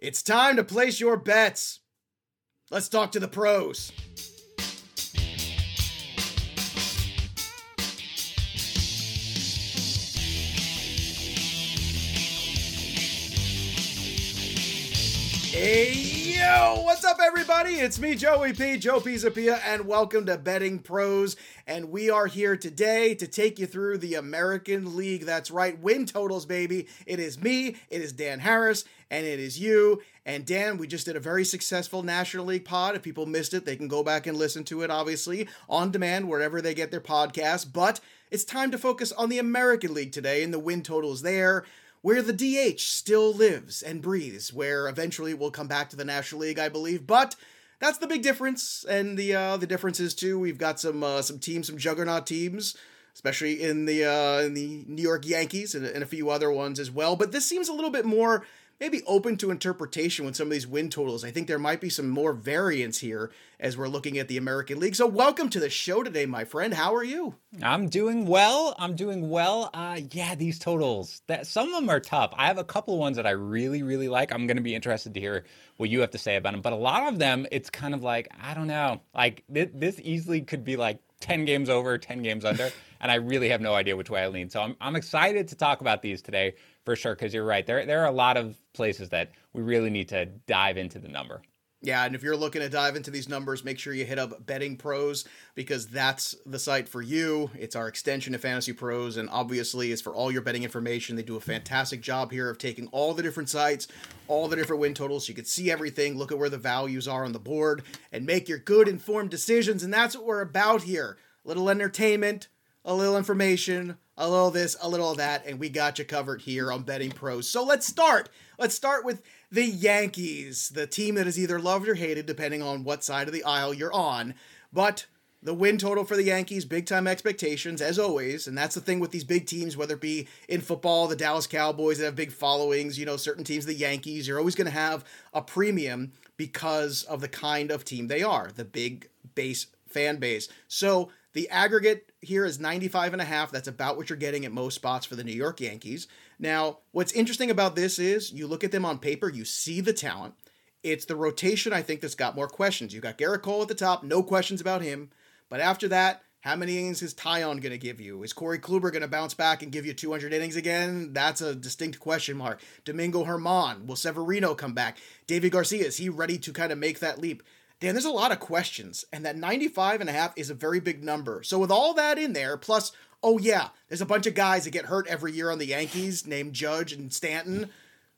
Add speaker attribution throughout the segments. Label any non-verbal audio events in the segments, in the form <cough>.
Speaker 1: It's time to place your bets. Let's talk to the pros. Hey, yo, what's up, everybody? It's me, Joey P, Joe Pisapia, and welcome to Betting Pros. And we are here today to take you through the American League. That's right, win totals, baby. It is me, it is Dan Harris, and it is you. And Dan, we just did a very successful National League pod. If people missed it, they can go back and listen to it, obviously, on demand, wherever they get their podcasts. But it's time to focus on the American League today, and the win totals there where the DH still lives and breathes, where eventually we'll come back to the National League, I believe. But that's the big difference, and the uh, the difference is too. We've got some uh, some teams, some juggernaut teams, especially in the uh, in the New York Yankees and, and a few other ones as well. But this seems a little bit more maybe open to interpretation with some of these win totals. I think there might be some more variance here as we're looking at the American League. So, welcome to the show today, my friend. How are you?
Speaker 2: I'm doing well. I'm doing well. Uh, yeah, these totals. That some of them are tough. I have a couple of ones that I really, really like. I'm going to be interested to hear what you have to say about them. But a lot of them, it's kind of like I don't know. Like this, this easily could be like 10 games over, 10 games under. <laughs> and I really have no idea which way I lean. So I'm, I'm excited to talk about these today for sure, because you're right. There, there are a lot of places that we really need to dive into the number.
Speaker 1: Yeah, and if you're looking to dive into these numbers, make sure you hit up Betting Pros because that's the site for you. It's our extension of Fantasy Pros, and obviously, it's for all your betting information. They do a fantastic job here of taking all the different sites, all the different win totals. So you can see everything, look at where the values are on the board, and make your good informed decisions. And that's what we're about here. A little entertainment, a little information, a little this, a little that, and we got you covered here on Betting Pros. So let's start. Let's start with the Yankees, the team that is either loved or hated, depending on what side of the aisle you're on. But the win total for the Yankees, big time expectations, as always. And that's the thing with these big teams, whether it be in football, the Dallas Cowboys that have big followings, you know, certain teams, the Yankees, you're always going to have a premium because of the kind of team they are, the big base fan base. So the aggregate here is 95 and a half. That's about what you're getting at most spots for the New York Yankees. Now, what's interesting about this is you look at them on paper, you see the talent. It's the rotation, I think, that's got more questions. You've got Gerrit Cole at the top, no questions about him. But after that, how many innings is Taillon going to give you? Is Corey Kluber going to bounce back and give you 200 innings again? That's a distinct question mark. Domingo Germán, will Severino come back? Deivi Garcia, is he ready to kind of make that leap? Dan, there's a lot of questions, and that 95 and a half is a very big number. So with all that in there, plus, oh yeah, there's a bunch of guys that get hurt every year on the Yankees, named Judge and Stanton.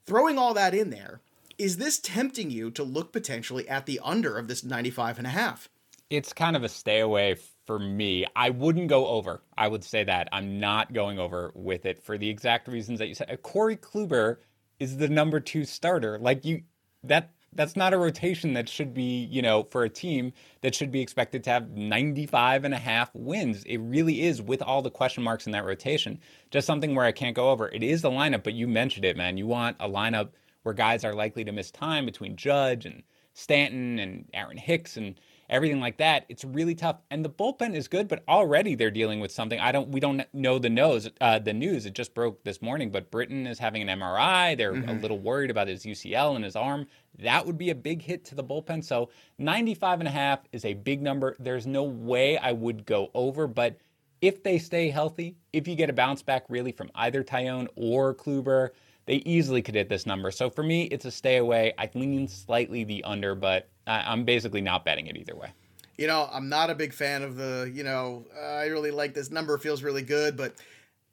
Speaker 1: Throwing all that in there, is this tempting you to look potentially at the under of this 95 and a half?
Speaker 2: It's kind of a stay away for me. I wouldn't go over. I would say that. I'm not going over with it for the exact reasons that you said. Corey Kluber is the number two starter. Like you that that's not a rotation that should be, you know, for a team that should be expected to have 95 and a half wins. It really is with all the question marks in that rotation. Just something where I can't go over. It is the lineup, but you mentioned it, man. You want a lineup where guys are likely to miss time between Judge and Stanton and Aaron Hicks and everything like that. It's really tough. And the bullpen is good, but already they're dealing with something. I don't. We don't know the nose. Uh, the news. It just broke this morning. But Britton is having an MRI. They're mm-hmm. a little worried about his UCL and his arm. That would be a big hit to the bullpen. So 95 and a half is a big number. There's no way I would go over, but if they stay healthy, if you get a bounce back really from either Taillon or Kluber, they easily could hit this number. So for me, it's a stay away. I lean slightly the under, but I'm basically not betting it either way.
Speaker 1: You know, I'm not a big fan of the, you know, uh, I really like this number, feels really good, but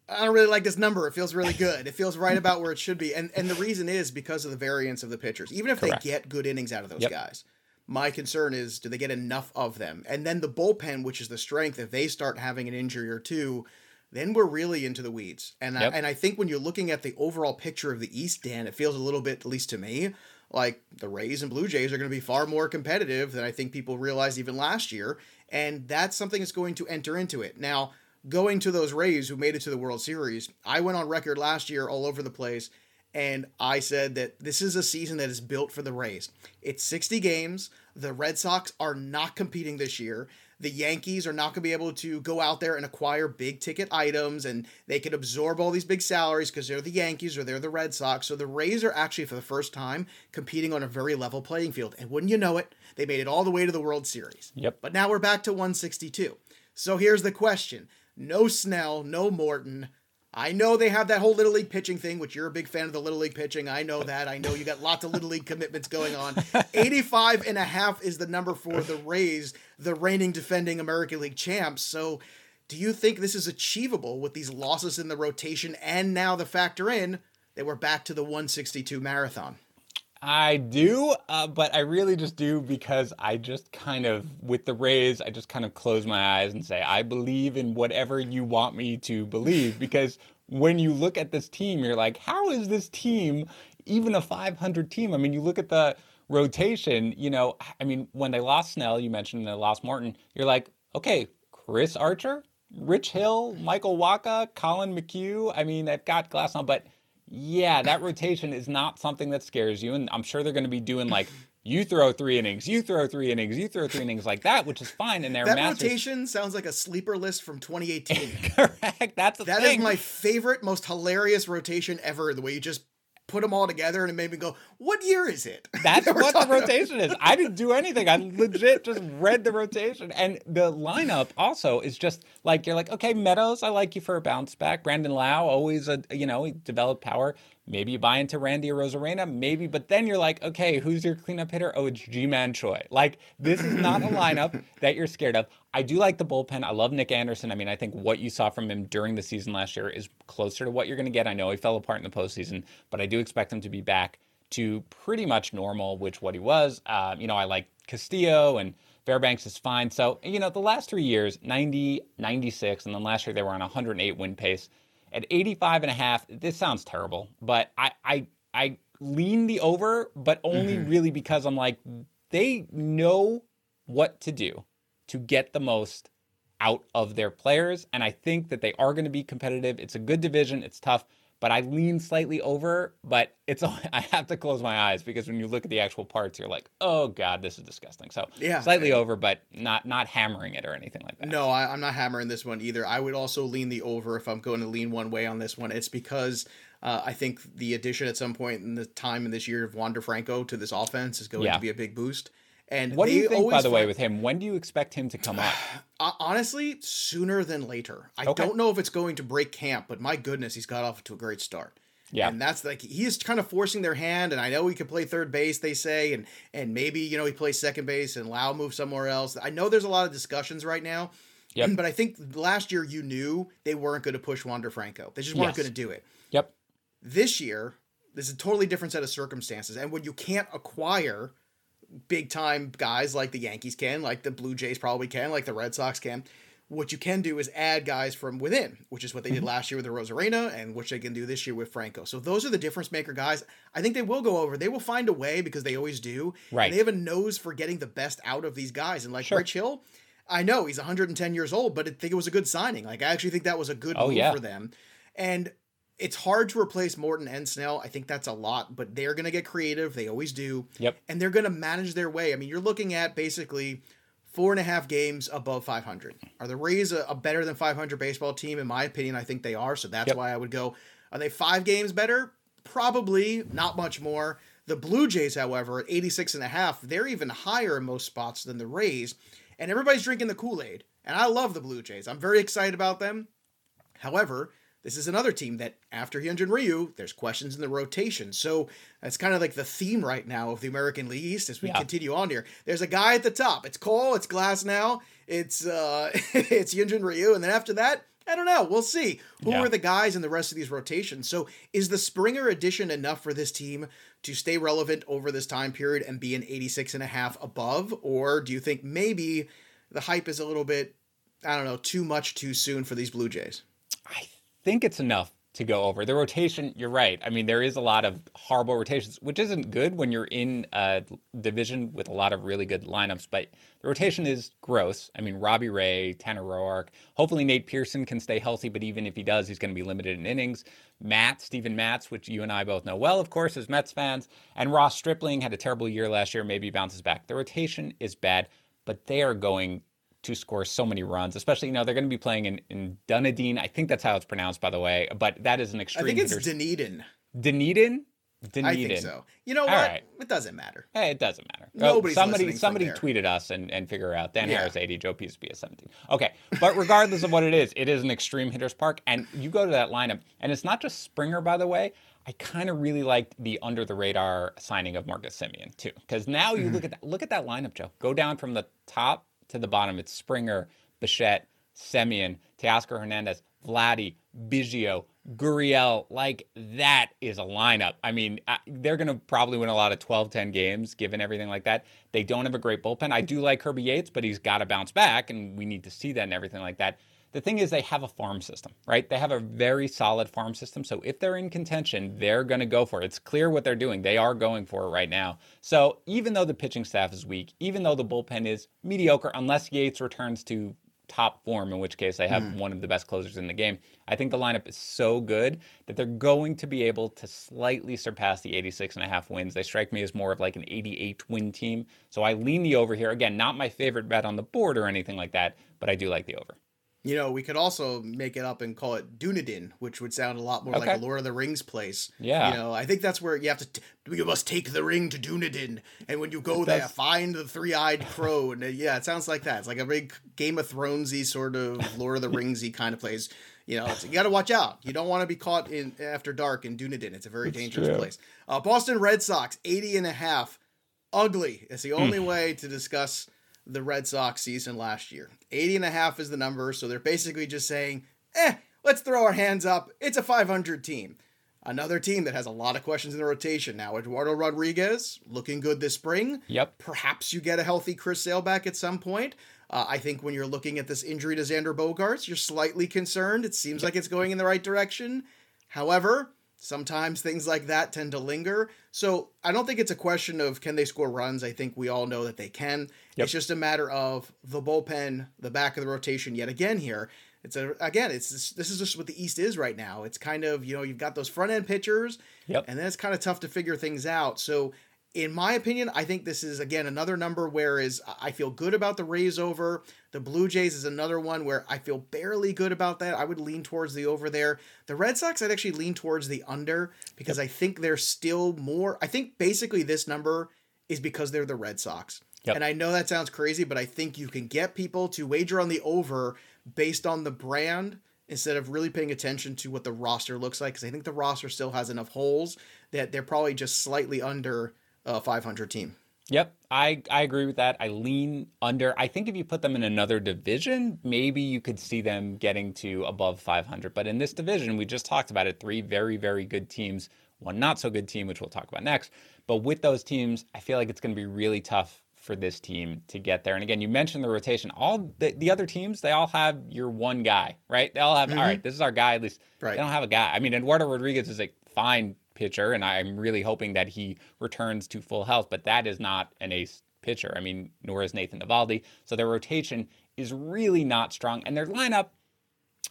Speaker 1: I don't really like this number. It feels really good. It feels right about where it should be. And and the reason is because of the variance of the pitchers. Even if Correct. they get good innings out of those yep. guys, my concern is do they get enough of them? And then the bullpen, which is the strength, if they start having an injury or two, then we're really into the weeds. And yep. I, and I think when you're looking at the overall picture of the East, Dan, it feels a little bit, at least to me, like the Rays and Blue Jays are going to be far more competitive than I think people realized even last year. And that's something that's going to enter into it. Now, going to those Rays who made it to the World Series, I went on record last year all over the place and I said that this is a season that is built for the Rays. It's 60 games. The Red Sox are not competing this year. The Yankees are not going to be able to go out there and acquire big ticket items and they can absorb all these big salaries because they're the Yankees or they're the Red Sox. So the Rays are actually, for the first time, competing on a very level playing field. And wouldn't you know it, they made it all the way to the World Series.
Speaker 2: Yep.
Speaker 1: But now we're back to 162. So here's the question no Snell, no Morton. I know they have that whole Little League pitching thing, which you're a big fan of the Little League pitching. I know that. I know you got lots of Little League commitments going on. <laughs> 85 and a half is the number for the Rays, the reigning defending American League champs. So do you think this is achievable with these losses in the rotation and now the factor in that we're back to the 162 marathon?
Speaker 2: I do, uh, but I really just do because I just kind of, with the Rays, I just kind of close my eyes and say, I believe in whatever you want me to believe. Because when you look at this team, you're like, how is this team even a 500 team? I mean, you look at the rotation, you know, I mean, when they lost Snell, you mentioned they lost Morton, you're like, okay, Chris Archer, Rich Hill, Michael Wacha, Collin McHugh. I mean, they've got Glasnow, but yeah, that rotation is not something that scares you. And I'm sure they're going to be doing like, you throw three innings, you throw three innings, you throw three innings like that, which is fine. And their
Speaker 1: that
Speaker 2: masters...
Speaker 1: rotation sounds like a sleeper list from 2018. <laughs>
Speaker 2: Correct. That's the
Speaker 1: That is my favorite, most hilarious rotation ever. The way you just put them all together and it made me go, "What year is it?" <laughs>
Speaker 2: That's what the rotation is. I didn't do anything. I legit just read the rotation. And the lineup also is just like you're like, okay, Meadows, I like you for a bounce back. Brandon Lowe, always a you know, he developed power. Maybe you buy into Randy Arozarena, maybe, but then you're like, okay, who's your cleanup hitter? Oh, it's Ji-Man Choi. Like, this is not a lineup <laughs> that you're scared of. I do like the bullpen. I love Nick Anderson. I mean, I think what you saw from him during the season last year is closer to what you're going to get. I know he fell apart in the postseason, but I do expect him to be back to pretty much normal, which what he was. Uh, you know, I like Castillo and Fairbanks is fine. So, you know, the last three years, 90, 96, and then last year they were on a 108 win pace. At 85 and a half, this sounds terrible, but I, I, I lean the over, but only really because I'm like, they know what to do to get the most out of their players. And I think that they are going to be competitive. It's a good division. It's tough, but I lean slightly over, but it's, <laughs> I have to close my eyes because when you look at the actual parts, you're like, oh God, this is disgusting. So
Speaker 1: Yeah.
Speaker 2: slightly over, but not, not hammering it or anything like that.
Speaker 1: No, I, I'm not hammering this one either. I would also lean the over if I'm going to lean one way on this one. It's because uh, I think the addition at some point in the time in this year of Wander Franco to this offense is going
Speaker 2: Yeah.
Speaker 1: to be a big boost. And
Speaker 2: What do you think, by the way, with him? When do you expect him to come up? <sighs>
Speaker 1: Honestly, sooner than later. I
Speaker 2: Okay.
Speaker 1: don't know if it's going to break camp, but my goodness, he's got off to a great start.
Speaker 2: Yeah.
Speaker 1: And that's like he is kind of forcing their hand, and I know he could play third base, they say, and and maybe you know he plays second base and Lowe move somewhere else. I know there's a lot of discussions right now,
Speaker 2: Yep. <clears throat>
Speaker 1: but I think last year you knew they weren't going to push Wander Franco. They just weren't
Speaker 2: Yes.
Speaker 1: going to do it.
Speaker 2: Yep.
Speaker 1: This year, there's a totally different set of circumstances, and when you can't acquire big time guys like the Yankees can, like the Blue Jays probably can, like the Red Sox can. What you can do is add guys from within, which is what they did
Speaker 2: Mm-hmm.
Speaker 1: last year with the Arozarena and which they can do this year with Franco. So those are the difference maker guys. I think they will go over. They will find a way because they always do.
Speaker 2: Right.
Speaker 1: And they have a nose for getting the best out of these guys. And like
Speaker 2: Sure.
Speaker 1: Rich Hill, I know he's 110 years old, but I think it was a good signing. Like I actually think that was a good
Speaker 2: Oh,
Speaker 1: move
Speaker 2: yeah.
Speaker 1: for them. And it's hard to replace Morton and Snell. I think that's a lot, but they're going to get creative. They always do
Speaker 2: Yep.
Speaker 1: and they're going to manage their way. I mean, you're looking at basically four and a half games above 500. Are the Rays a, a better than 500 baseball team? In my opinion, I think they are. So that's
Speaker 2: Yep.
Speaker 1: why I would go. Are they five games better? Probably not much more. The Blue Jays, however, at 86 and a half, they're even higher in most spots than the Rays. And everybody's drinking the Kool Aid. And I love the Blue Jays. I'm very excited about them. However, this is another team that after Hyunjin Ryu, there's questions in the rotation. So that's kind of like the theme right now of the American League East as we
Speaker 2: Yeah.
Speaker 1: continue on here. There's a guy at the top. It's Cole, it's Glasnow, it's uh <laughs> it's Hyunjin Ryu, and then after that, I don't know. We'll see. Who
Speaker 2: Yeah.
Speaker 1: are the guys in the rest of these rotations? So is the Springer addition enough for this team to stay relevant over this time period and be an 86 and a half above? Or do you think maybe the hype is a little bit, I don't know, too much too soon for these Blue Jays?
Speaker 2: Think it's enough to go over. The rotation, you're right. I mean, there is a lot of horrible rotations, which isn't good when you're in a division with a lot of really good lineups, but the rotation is gross. I mean, Robbie Ray, Tanner Roark. Hopefully, Nate Pearson can stay healthy, but even if he does, he's going to be limited in innings. Matt, Stephen Matz, which you and I both know well, of course, as Mets fans. And Ross Stripling had a terrible year last year. Maybe bounces back. The rotation is bad, but they are going to score so many runs, especially, you know, they're going to be playing in, in Dunedin. I think that's how it's pronounced, by the way, but that is an extreme.
Speaker 1: I think it's Dunedin.
Speaker 2: Dunedin?
Speaker 1: Dunedin. I think so. You know what? Right. It doesn't matter.
Speaker 2: Hey, it doesn't matter. Nobody's oh, somebody somebody tweeted us and, and figure out Dan yeah. Harris 80, Joe Pisapia 17. Okay. But regardless of what it is, it is an extreme hitters park. And you go to that lineup, and it's not just Springer, by the way. I kind of really liked the under the radar signing of Marcus Semien too, because now you mm-hmm. look at that, look at that lineup, Joe. Go down from the top to the bottom. It's Springer, Bichette, Semien, Teoscar Hernandez, Vladdy, Biggio, Gurriel, like that is a lineup. I mean, they're going to probably win a lot of 12 10 games given everything like that. They don't have a great bullpen. I do like Kirby Yates, but he's got to bounce back, and we need to see that and everything like that. The thing is, they have a farm system, right? They have a very solid farm system. So if they're in contention, they're going to go for it. It's clear what they're doing. They are going for it right now. So even though the pitching staff is weak, even though the bullpen is mediocre, unless Yates returns to top form, in which case they have mm. one of the best closers in the game. I think the lineup is so good that they're going to be able to slightly surpass the 86 and a half wins. They strike me as more of like an 88 win team. So I lean the over here. Again, not my favorite bet on the board or anything like that, but I do like the over.
Speaker 1: You know, we could also make it up and call it Dunedin, which would sound a lot more okay. like a Lord of the Rings place.
Speaker 2: Yeah.
Speaker 1: You know, I think that's where you have to. T- you must take the ring to Dunedin, and when you go there, find the three-eyed crow. And uh, yeah, it sounds like that. It's like a big Game of Thronesy sort of Lord of the <laughs> Ringsy kind of place. You know, you got to watch out. You don't want to be caught in after dark in Dunedin. It's a very that's dangerous true. place. Uh, Boston Red Sox, 80 and a half. Ugly. It's the only mm. way to discuss the Red Sox season last year. 80 and a half is the number, so they're basically just saying, eh, let's throw our hands up. It's a 500 team. Another team that has a lot of questions in the rotation now. Eduardo Rodriguez looking good this spring.
Speaker 2: Yep.
Speaker 1: Perhaps you get a healthy Chris Sale back at some point. Uh, I think when you're looking at this injury to Xander Bogaerts, you're slightly concerned. It seems like it's going in the right direction. However, Sometimes things like that tend to linger. So I don't think it's a question of can they score runs. I think we all know that they can. Yep. It's just a matter of the bullpen, the back of the rotation. Yet again, here it's a again it's this, this is just what the East is right now. It's kind of you know you've got those front end pitchers,
Speaker 2: yep.
Speaker 1: and then it's kind of tough to figure things out. So in my opinion, I think this is again another number where is I feel good about the Rays over. The Blue Jays is another one where I feel barely good about that. I would lean towards the over there. The Red Sox, I'd actually lean towards the under because yep. I think they're still more. I think basically this number is because they're the Red Sox. Yep. And I know that sounds crazy, but I think you can get people to wager on the over based on the brand instead of really paying attention to what the roster looks like. Because I think the roster still has enough holes that they're probably just slightly under a 500 team.
Speaker 2: Yep, I, I agree with that. I lean under. I think if you put them in another division, maybe you could see them getting to above 500. But in this division, we just talked about it three very, very good teams, one not so good team, which we'll talk about next. But with those teams, I feel like it's going to be really tough for this team to get there. And again, you mentioned the rotation. All the, the other teams, they all have your one guy, right? They all have, mm-hmm. all right, this is our guy. At least right. they don't have a guy. I mean, Eduardo Rodriguez is a fine pitcher, and I'm really hoping that he returns to full health. But that is not an ace pitcher. I mean, nor is Nathan Eovaldi. So their rotation is really not strong, and their lineup.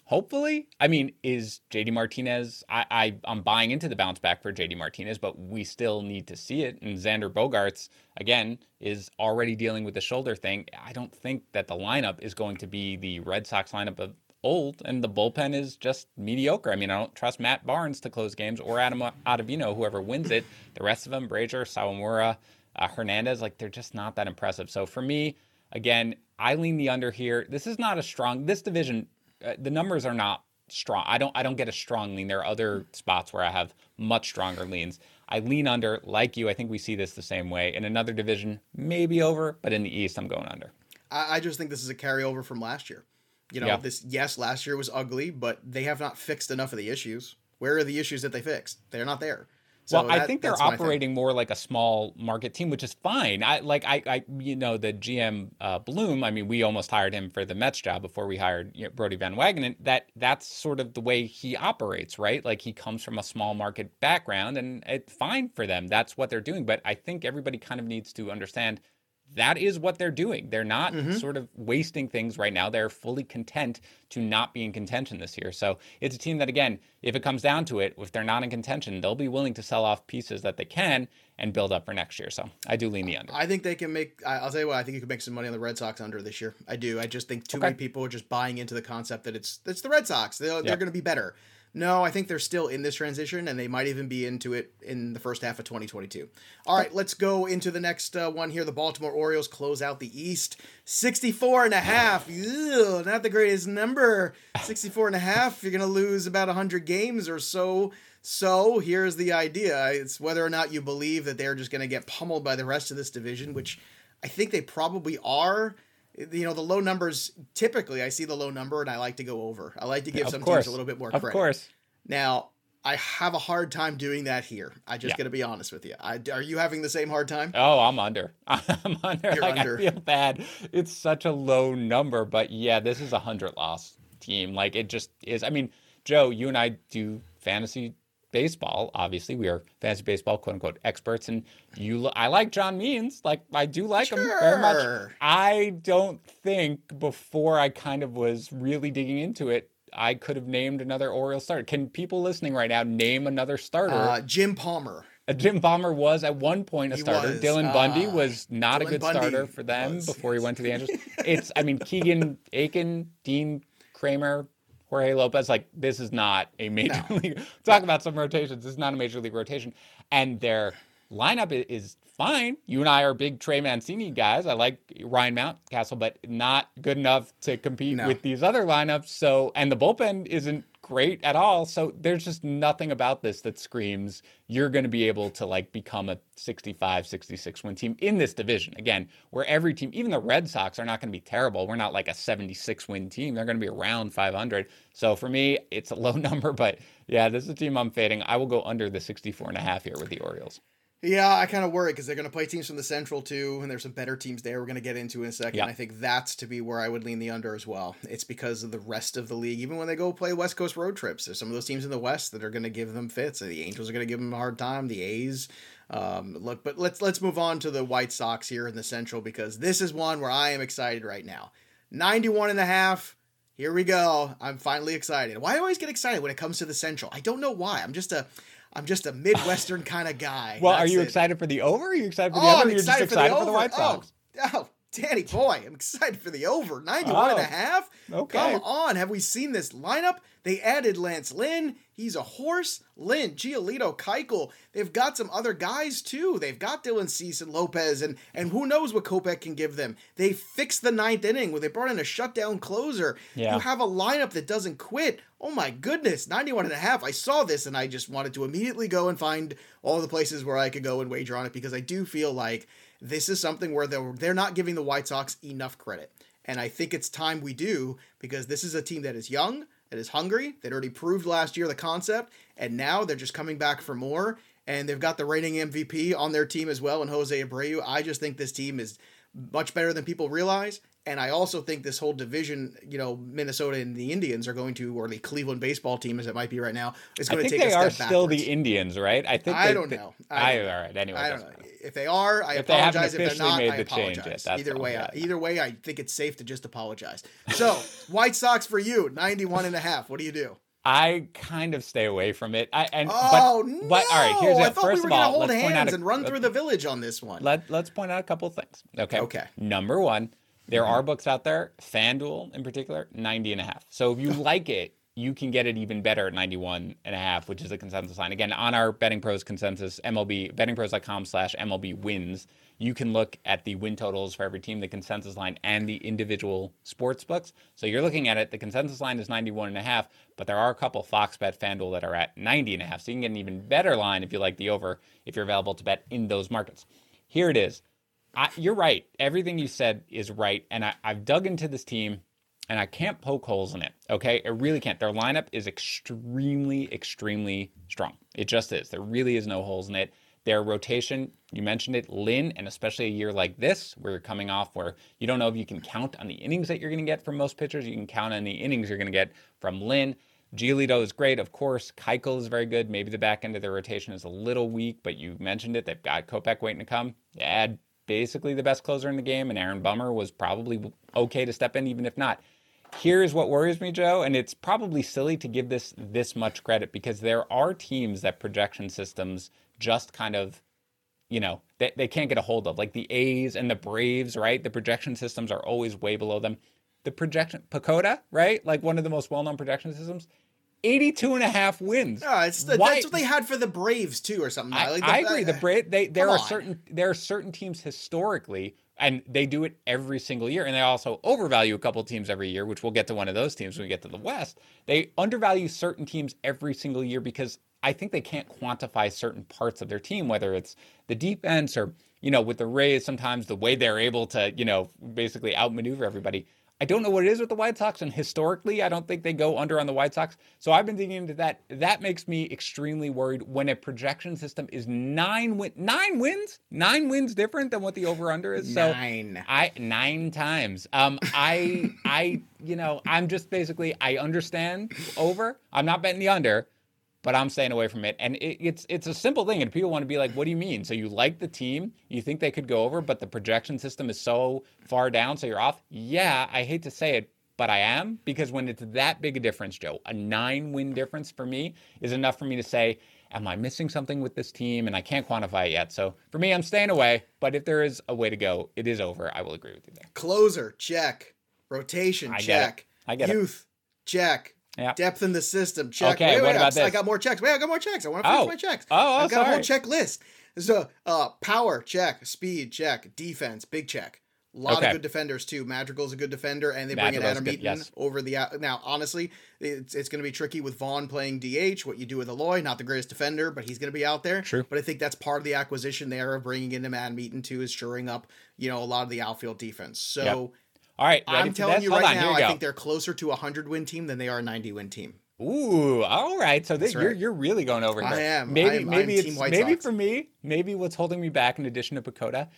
Speaker 2: Hopefully, I mean, is JD Martinez? I, I I'm buying into the bounce back for JD Martinez, but we still need to see it. And Xander Bogaerts again is already dealing with the shoulder thing. I don't think that the lineup is going to be the Red Sox lineup of old, and the bullpen is just mediocre. I mean, I don't trust Matt Barnes to close games or Adam Ottavino, whoever wins it. The rest of them, Brazier, Sawamura, uh, Hernandez, like they're just not that impressive. So for me, again, I lean the under here. This is not a strong. This division, uh, the numbers are not strong. I don't. I don't get a strong lean. There are other spots where I have much stronger leans. I lean under, like you. I think we see this the same way. In another division, maybe over, but in the East, I'm going under.
Speaker 1: I just think this is a carryover from last year. You know, yeah. this yes, last year was ugly, but they have not fixed enough of the issues. Where are the issues that they fixed? They're not there.
Speaker 2: So well, that, I think they're operating more like a small market team, which is fine. I like I, I you know the GM uh, Bloom. I mean, we almost hired him for the Mets job before we hired you know, Brodie Van Wagenen. That that's sort of the way he operates, right? Like he comes from a small market background, and it's fine for them. That's what they're doing. But I think everybody kind of needs to understand that is what they're doing. They're not mm-hmm. sort of wasting things right now. They're fully content to not be in contention this year. So it's a team that, again, if it comes down to it, if they're not in contention, they'll be willing to sell off pieces that they can and build up for next year. So I do lean the under.
Speaker 1: I think they can make. I'll tell you what. I think you could make some money on the Red Sox under this year. I do. I just think too okay. many people are just buying into the concept that it's it's the Red Sox. They're, yep. they're going to be better. No, I think they're still in this transition, and they might even be into it in the first half of 2022. All right, let's go into the next uh, one here. The Baltimore Orioles close out the East. 64 and a half. Ew, not the greatest number. 64 and a half. You're going to lose about 100 games or so. So here's the idea it's whether or not you believe that they're just going to get pummeled by the rest of this division, which I think they probably are you know the low numbers typically i see the low number and i like to go over. I like to give some course. teams a little bit more credit.
Speaker 2: of course.
Speaker 1: Now i have a hard time doing that here. I just yeah. gotta be honest with you. I, are you having the same hard time?
Speaker 2: Oh i'm under. <laughs> I'm under. You're like under. i feel bad. It's such a low number but yeah this is a hundred loss team. Like it just is. I mean joe you and i do fantasy baseball. Obviously, we are fantasy baseball quote unquote experts, and you. I like John Means. Like I do like sure. him very much. I don't think before I kind of was really digging into it. I could have named another Oriole starter. Can people listening right now name another starter?
Speaker 1: Uh, Jim Palmer.
Speaker 2: Uh, Jim Palmer was at one point a starter. Dylan Bundy uh, was not Dylan a good Bundy starter for them was, before yes. he went to the <laughs> Angels. it's, I mean, Keegan Akin, Dean Kremer, Jorge Lopez, like this is not a major <laughs> no. league. Talk about some rotations. This is not a major league rotation, and their lineup is fine. You and I are big Trey Mancini guys. I like Ryan Mountcastle, but not good enough to compete no. with these other lineups. So, and the bullpen isn't great at all. So there's just nothing about this that screams you're going to be able to like become a 65, 66 win team in this division. Again, where every team, even the Red Sox, are not going to be terrible. We're not like a 76 win team. They're going to be around 500. So for me, it's a low <laughs> number, but yeah, this is a team I'm fading. I will go under the 64 and a half here with the Orioles.
Speaker 1: Yeah, I kind of worry because they're going to play teams from the Central too, and there's some better teams there. We're going to get into in a second. I think that's to be where I would lean the under as well. It's because of the rest of the league. Even when they go play West Coast road trips, there's some of those teams in the West that are going to give them fits. The Angels are going to give them a hard time. The A's. Um, look, but let's let's move on to the White Sox here in the Central because this is one where I am excited right now. 91 and a half. Here we go. I'm finally excited. Why do I always get excited when it comes to the Central? I don't know why. I'm just a I'm just a Midwestern kind of guy. <laughs>
Speaker 2: Well, That's are you it. excited for the over? Are you excited for the oh, under? I'm excited, excited for, the, for the White Sox.
Speaker 1: Oh, oh, Danny boy, I'm excited for the over. 91 oh, and a oh, half? Okay. Come on. Have we seen this lineup? They added Lance Lynn. He's a horse. Lynn, Giolito, Keuchel. They've got some other guys too. They've got Dylan Cease and Lopez, and and who knows what Kopech can give them. They fixed the ninth inning where they brought in a shutdown closer. Yeah. You have a lineup that doesn't quit. Oh my goodness, 91 and a half. I saw this and I just wanted to immediately go and find all the places where I could go and wager on it because I do feel like this is something where they're, they're not giving the White Sox enough credit. And I think it's time we do because this is a team that is young that is hungry. They'd already proved last year the concept, and now they're just coming back for more. And they've got the reigning MVP on their team as well, and Jose Abreu. I just think this team is much better than people realize. And I also think this whole division, you know, Minnesota and the Indians are going to, or the Cleveland baseball team as it might be right now, is going to take a step backwards.
Speaker 2: they are still the Indians, right?
Speaker 1: I think I don't know.
Speaker 2: I, I all right. Anyway,
Speaker 1: I don't know. If they are, I if apologize. They if they're not, I apologize. either way, I, either way, I think it's safe to just apologize. So, <laughs> White Sox for you, 91 and a half. What do you do?
Speaker 2: I kind of stay away from it. I and
Speaker 1: oh but, no! But, all right, here's I it. First we of all, hold hands a, and run through the village on this one.
Speaker 2: Let Let's point out a couple of things. Okay.
Speaker 1: Okay.
Speaker 2: Number one, there mm-hmm. are books out there, FanDuel in particular, 90 and a half. So if you <laughs> like it, you can get it even better at 91 and a half, which is the consensus line. Again, on our Betting Pros consensus, MLB, bettingpros.com slash MLB wins, you can look at the win totals for every team, the consensus line, and the individual sports books. So you're looking at it, the consensus line is 91 and a half, but there are a couple Fox Bet, FanDuel that are at 90 and a half. So you can get an even better line if you like the over, if you're available to bet in those markets. Here it is. I, you're right. Everything you said is right. And I, I've dug into this team and I can't poke holes in it. Okay, I really can't. Their lineup is extremely, extremely strong. It just is. There really is no holes in it. Their rotation, you mentioned it, Lynn, and especially a year like this, where you're coming off where you don't know if you can count on the innings that you're going to get from most pitchers. You can count on the innings you're going to get from Lynn. Giolito is great, of course. Keuchel is very good. Maybe the back end of their rotation is a little weak, but you mentioned it. They've got Kopech waiting to come. Add basically the best closer in the game, and Aaron Bummer was probably okay to step in, even if not. Here's what worries me, Joe, and it's probably silly to give this this much credit because there are teams that projection systems just kind of, you know, they, they can't get a hold of. Like the A's and the Braves, right? The projection systems are always way below them. The projection, PECOTA, right? Like one of the most well known projection systems, 82 and a half wins.
Speaker 1: It's the,
Speaker 2: Why-
Speaker 1: that's what they had for the Braves too, or something.
Speaker 2: I,
Speaker 1: Like,
Speaker 2: I agree. The Bra- they there are
Speaker 1: on.
Speaker 2: certain there are certain teams historically, and they do it every single year, and they also overvalue a couple teams every year, which we'll get to one of those teams when we get to the West. They undervalue certain teams every single year because I think they can't quantify certain parts of their team, whether it's the defense or you know with the Rays, sometimes the way they're able to you know basically outmaneuver everybody. I don't know what it is with the White Sox, and historically, I don't think they go under on the White Sox. So I've been digging into that. That makes me extremely worried when a projection system is nine win nine wins, nine wins different than what the over under is. So
Speaker 1: Nine.
Speaker 2: I nine times. Um, I I you know I'm just basically I understand over. I'm not betting the under, but I'm staying away from it. And it, it's it's a simple thing, and people want to be like, "What do you mean?" So you like the team, you think they could go over, but the projection system is so far down, so you're off. Yeah, I hate to say it, but I am because when it's that big a difference, Joe, a nine win difference for me is enough for me to say. Am I missing something with this team? And I can't quantify it yet. So for me, I'm staying away. But if there is a way to go, it is over. I will agree with you there.
Speaker 1: Closer, check. Rotation,
Speaker 2: I it.
Speaker 1: check.
Speaker 2: I get it.
Speaker 1: Youth, check.
Speaker 2: Yeah.
Speaker 1: Depth in the system, check.
Speaker 2: Okay,
Speaker 1: wait,
Speaker 2: what
Speaker 1: wait,
Speaker 2: about
Speaker 1: I, I got more checks. Wait, I got more checks. I want to finish
Speaker 2: Oh.
Speaker 1: my checks.
Speaker 2: Oh, oh,
Speaker 1: I've got a whole
Speaker 2: sorry.
Speaker 1: checklist. So, uh, power, check. Speed, check. Defense, big check. A lot
Speaker 2: Okay.
Speaker 1: of good defenders too. Madrigal's a good defender, and they bring in
Speaker 2: Madrigal's
Speaker 1: Adam
Speaker 2: good,
Speaker 1: Eaton
Speaker 2: yes.
Speaker 1: over the. Now, honestly, it's it's going to be tricky with Vaughn playing DH. What you do with Eloy, not the greatest defender, but he's going to be out there.
Speaker 2: True.
Speaker 1: But I think that's part of the acquisition there of bringing in Adam Eaton too, is shoring up you know a lot of the outfield defense. So.
Speaker 2: Yep. All right, ready
Speaker 1: I'm telling you right
Speaker 2: on,
Speaker 1: now, I think they're closer to a 100 win team than they are a 90 win team.
Speaker 2: Ooh, all right. So this,
Speaker 1: That's
Speaker 2: you're you're really going over here.
Speaker 1: I am.
Speaker 2: Maybe
Speaker 1: I am-
Speaker 2: maybe
Speaker 1: I'm
Speaker 2: it's
Speaker 1: Team White
Speaker 2: maybe
Speaker 1: Sox.
Speaker 2: for me. Maybe what's holding me back, in addition to PECOTA,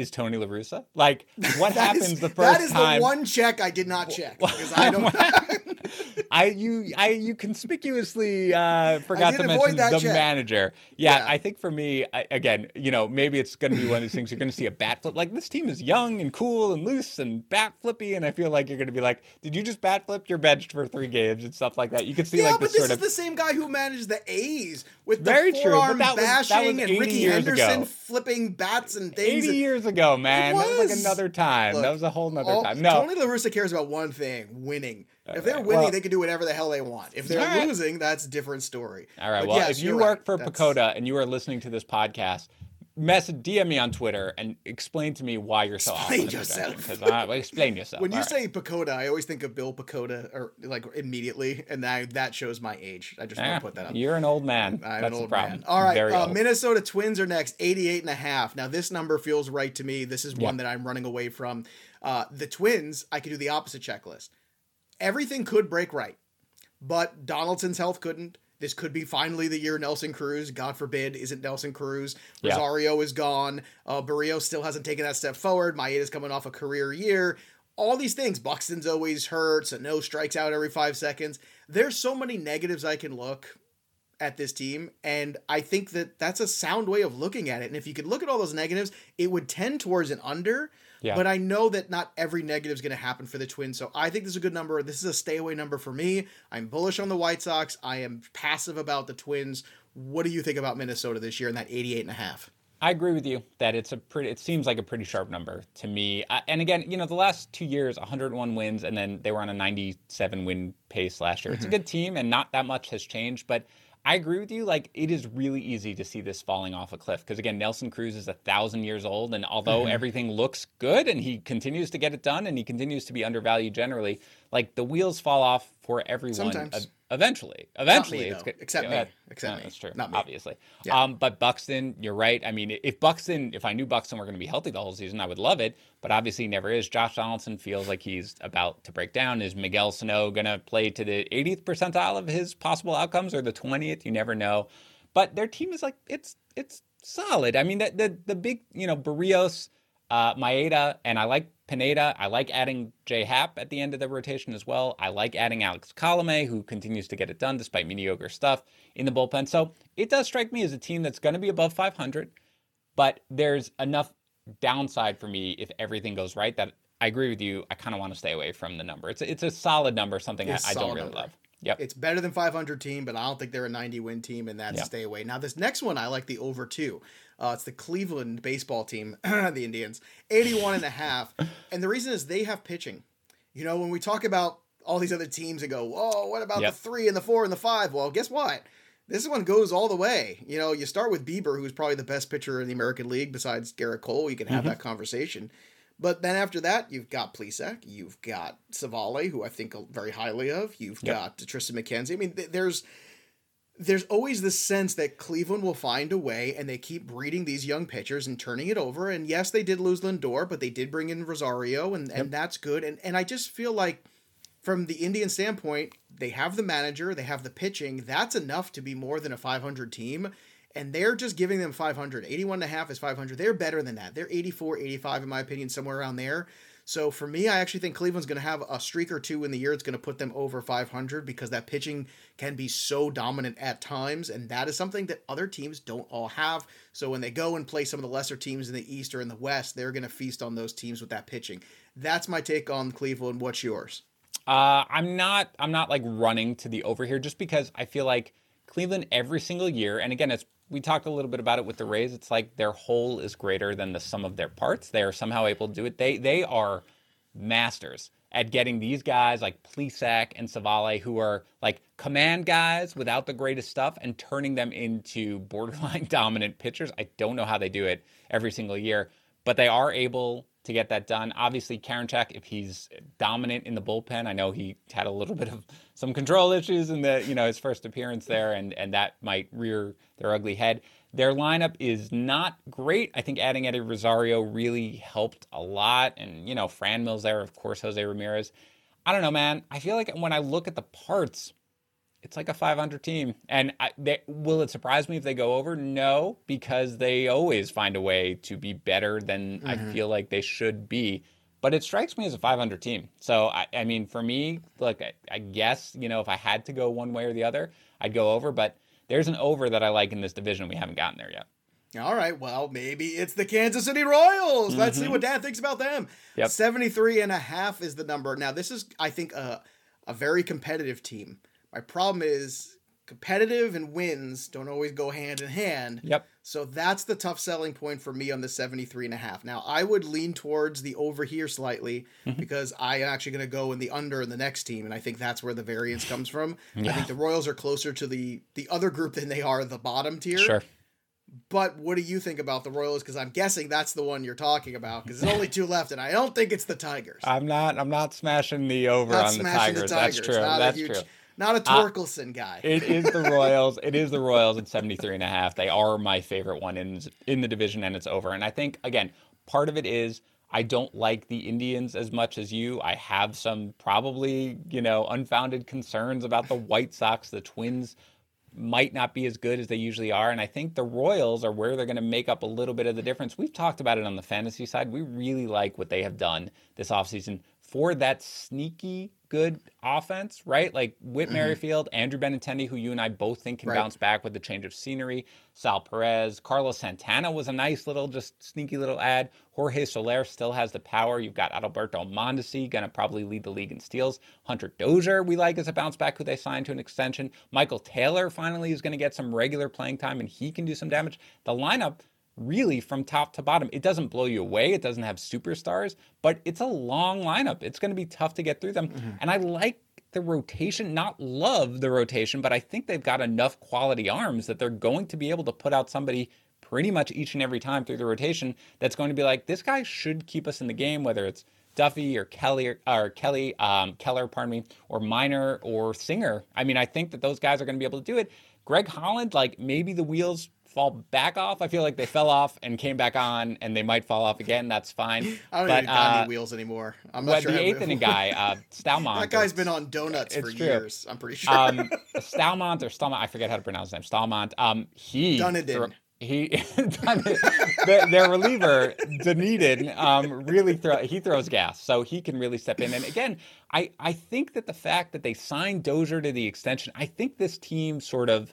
Speaker 2: is Tony La Russa. Like what <laughs> happens
Speaker 1: is-
Speaker 2: the first time?
Speaker 1: That is
Speaker 2: time?
Speaker 1: the one check I did not check because <laughs> I don't. <laughs>
Speaker 2: I you I you conspicuously uh, forgot to mention the
Speaker 1: check.
Speaker 2: manager. Yeah,
Speaker 1: Yeah.
Speaker 2: I think for me, I, again, you know, maybe it's going to be one of these things. You're going to see a bat flip. Like this team is young and cool and loose and bat flippy, and I feel like you're going to be like, did you just bat flip? You're benched for three games and stuff like that. You can see
Speaker 1: yeah,
Speaker 2: like
Speaker 1: but
Speaker 2: this
Speaker 1: this
Speaker 2: sort
Speaker 1: is
Speaker 2: of
Speaker 1: the same guy who managed the A's with the
Speaker 2: Very true,
Speaker 1: forearm
Speaker 2: was- that was
Speaker 1: bashing and
Speaker 2: Rickey
Speaker 1: Henderson
Speaker 2: ago.
Speaker 1: flipping bats and things.
Speaker 2: 80 years ago, man. That was like another time. that was a whole nother
Speaker 1: All-
Speaker 2: time. No,
Speaker 1: Tony La Russa cares about one thing: winning. If they're winning,
Speaker 2: well-
Speaker 1: they can do whatever the hell they want. If they're
Speaker 2: right.
Speaker 1: losing, that's a different story.
Speaker 2: All right.
Speaker 1: But
Speaker 2: well,
Speaker 1: yes,
Speaker 2: if you work
Speaker 1: right.
Speaker 2: for
Speaker 1: That's-
Speaker 2: PECOTA and you are listening to this podcast, message DM me on Twitter and explain to me why you're so
Speaker 1: Explain yourself.
Speaker 2: I, well, explain <laughs> yourself.
Speaker 1: When you
Speaker 2: All right.
Speaker 1: say PECOTA, I always think of Bill Pecota, or like immediately, and that that shows my age. I just
Speaker 2: Ah,
Speaker 1: want to put that up.
Speaker 2: you're an old man.
Speaker 1: I'm
Speaker 2: That's
Speaker 1: an
Speaker 2: the
Speaker 1: old
Speaker 2: problem.
Speaker 1: man. All right, uh. Minnesota Twins are next, 88 and a half. Now this number feels right to me. This is one that I'm running away from. Uh, the Twins, I could do the opposite checklist. Everything could break right, but Donaldson's health couldn't. This could be finally the year Nelson Cruz, God forbid, isn't Nelson Cruz.
Speaker 2: Yeah.
Speaker 1: Rosario is gone. Uh, Berrios still hasn't taken that step forward. Maeda's coming off a career year. All these things. Buxton's always hurt, so no strikes out every five seconds. There's so many negatives I can look at this team and i think that that's a sound way of looking at it and if you could look at all those negatives it would tend towards an under
Speaker 2: Yeah.
Speaker 1: but i know that not every negative is going to happen for the twins so i think this is a good number this is a stay away number for me i'm bullish on the white sox i am passive about the twins what do you think about minnesota this year in that 88 and a half
Speaker 2: I agree with you that it's a pretty. It seems like a pretty sharp number to me. I, and again, you know, the last two years, 101 wins, and then they were on a 97 win pace last year. It's a mm-hmm. good team, and not that much has changed. But I agree with you. Like, it is really easy to see this falling off a cliff because again, Nelson Cruz is a thousand years old, and although mm-hmm. everything looks good and he continues to get it done, and he continues to be undervalued generally, like the wheels fall off for everyone.
Speaker 1: Uh, Sometimes.
Speaker 2: Ev- Eventually, eventually, it's good.
Speaker 1: Except me.
Speaker 2: Yeah,
Speaker 1: Except
Speaker 2: no,
Speaker 1: me.
Speaker 2: That's true.
Speaker 1: Not me.
Speaker 2: Obviously.
Speaker 1: Yeah.
Speaker 2: Um, but Buxton, you're right. I mean, if Buxton, if I knew Buxton were going to be healthy the whole season, I would love it. But obviously, he never is. Josh Donaldson feels like he's about to break down. Is Miguel Sano going to play to the 80th percentile of his possible outcomes or the 20th? You never know. But their team is like it's it's solid. I mean, the the, the big you know Berrios, uh, Maeda, and I like Pineda. I like adding J Happ at the end of the rotation as well. I like adding Alex Colome, who continues to get it done despite mediocre stuff in the bullpen. So it does strike me as a team that's going to be above 500, but there's enough downside for me if everything goes right that I agree with you. I kind of want to stay away from the number. It's a, it's a solid number, something I, I, don't really number. love. Yep.
Speaker 1: It's better than 500 team, but I don't think they're a 90 win team, and that's yep. stay away. Now, this next one, I like the over two. Uh, it's the Cleveland baseball team, <clears throat> the Indians, 81 and a half. <laughs> And the reason is they have pitching. You know, when we talk about all these other teams and go, oh, what about yep. the three and the four and the five? Well, guess what? This one goes all the way. You know, you start with Bieber, who's probably the best pitcher in the American League besides Gerrit Cole. You can have mm-hmm. that conversation. But then after that, you've got Plesac, you've got Civale, who I think very highly of. You've yep. got Triston McKenzie. I mean, th- there's there's always this sense that Cleveland will find a way, and they keep breeding these young pitchers and turning it over. And yes, they did lose Lindor, but they did bring in Rosario, and, yep. and that's good. And and I just feel like, from the Indian standpoint, they have the manager, they have the pitching. That's enough to be more than a 500 team and they're just giving them 500 81 and a half is 500 they're better than that they're 84 85 in my opinion somewhere around there so for me i actually think cleveland's going to have a streak or two in the year it's going to put them over 500 because that pitching can be so dominant at times and that is something that other teams don't all have. So when they go and play some of the lesser teams in the east or in the west they're going to feast on those teams with that pitching. That's my take on cleveland. What's yours?
Speaker 2: Uh, i'm not i'm not like running to the over here just because i feel like Cleveland every single year, and again, it's we talked a little bit about it with the Rays. It's like their whole is greater than the sum of their parts. They are somehow able to do it. They they are masters at getting these guys like Plesac and Civale, who are like command guys without the greatest stuff, and turning them into borderline <laughs> dominant pitchers. I don't know how they do it every single year, but they are able to get that done. Obviously, Karinchak, if he's dominant in the bullpen, I know he had a little <laughs> bit of some control issues in the you know his first appearance there, and and that might rear their ugly head. Their lineup is not great. I think adding Eddie Rosario really helped a lot, and you know Fran Mills there, of course, Jose Ramirez. I don't know, man. I feel like when I look at the parts, it's like a 500 team. And I, they, will it surprise me if they go over? No, because they always find a way to be better than mm-hmm. I feel like they should be. But it strikes me as a 500 team. So, I, I mean, for me, look, I, I, guess, you know, if I had to go one way or the other, I'd go over. But there's an over that I like in this division. We haven't gotten there yet.
Speaker 1: All right, well, maybe it's the Kansas City Royals. Let's mm-hmm. see what dad thinks about them. Yep. 73 and a half is the number. Now, this is, I think, a, a very competitive team. My problem is competitive and wins don't always go hand in hand.
Speaker 2: Yep.
Speaker 1: So that's the tough selling point for me on the 73 and a half. Now, I would lean towards the over here slightly mm-hmm. because I am actually going to go in the under in the next team and I think that's where the variance comes from. Yeah. I think the Royals are closer to the the other group than they are the bottom tier.
Speaker 2: Sure.
Speaker 1: But what do you think about the Royals? Because I'm guessing that's the one you're talking about. Because there's only two <laughs> left, and I don't think it's the Tigers.
Speaker 2: I'm not. I'm not smashing the over not on the Tigers. the Tigers. That's true. Not that's true.
Speaker 1: Not a Torkelson uh, guy.
Speaker 2: it is the Royals. It is the Royals at 73 and a half. They are my favorite one in in the division and it's over. And I think again, part of it is I don't like the Indians as much as you. I have some probably, you know, unfounded concerns about the White Sox, the Twins might not be as good as they usually are. And I think the Royals are where they're going to make up a little bit of the difference. We've talked about it on the fantasy side. We really like what they have done this offseason for that sneaky good offense, right? Like Whit mm-hmm. Merrifield, Andrew Benintendi, who you and I both think can right. bounce back with the change of scenery. Sal Perez, Carlos Santana was a nice little, just sneaky little ad. Jorge Soler still has the power. You've got Adalberto Mondesi, going to probably lead the league in steals. Hunter Dozier, we like as a bounce back, who they signed to an extension. Michael Taylor finally is going to get some regular playing time, and he can do some damage. The lineup really from top to bottom. It doesn't blow you away. It doesn't have superstars, but it's a long lineup. It's going to be tough to get through them. Mm-hmm. And I like the rotation, not love the rotation, but I think they've got enough quality arms that they're going to be able to put out somebody pretty much each and every time through the rotation that's going to be like, this guy should keep us in the game, whether it's Duffy or Kelly or, or Kelly um, Keller, pardon me, or Minor or Singer. I mean, I think that those guys are going to be able to do it. Greg Holland, like maybe the wheels fall back off. I feel like they fell off and came back on, and they might fall off again. That's fine. <laughs>
Speaker 1: I don't but, even got uh, any wheels anymore. I'm not sure.
Speaker 2: The eighth inning guy, uh, <laughs> Staumont.
Speaker 1: that guy's been on donuts for true. years. I'm pretty sure. Um, <laughs>
Speaker 2: Staumont or Staumont, I forget how to pronounce his name. Staumont. Um, he.
Speaker 1: Dunedin.
Speaker 2: he their, their reliever Dunedin um, really throw he throws gas, so he can really step in. And again, I I think that the fact that they signed Dozier to the extension, I think this team sort of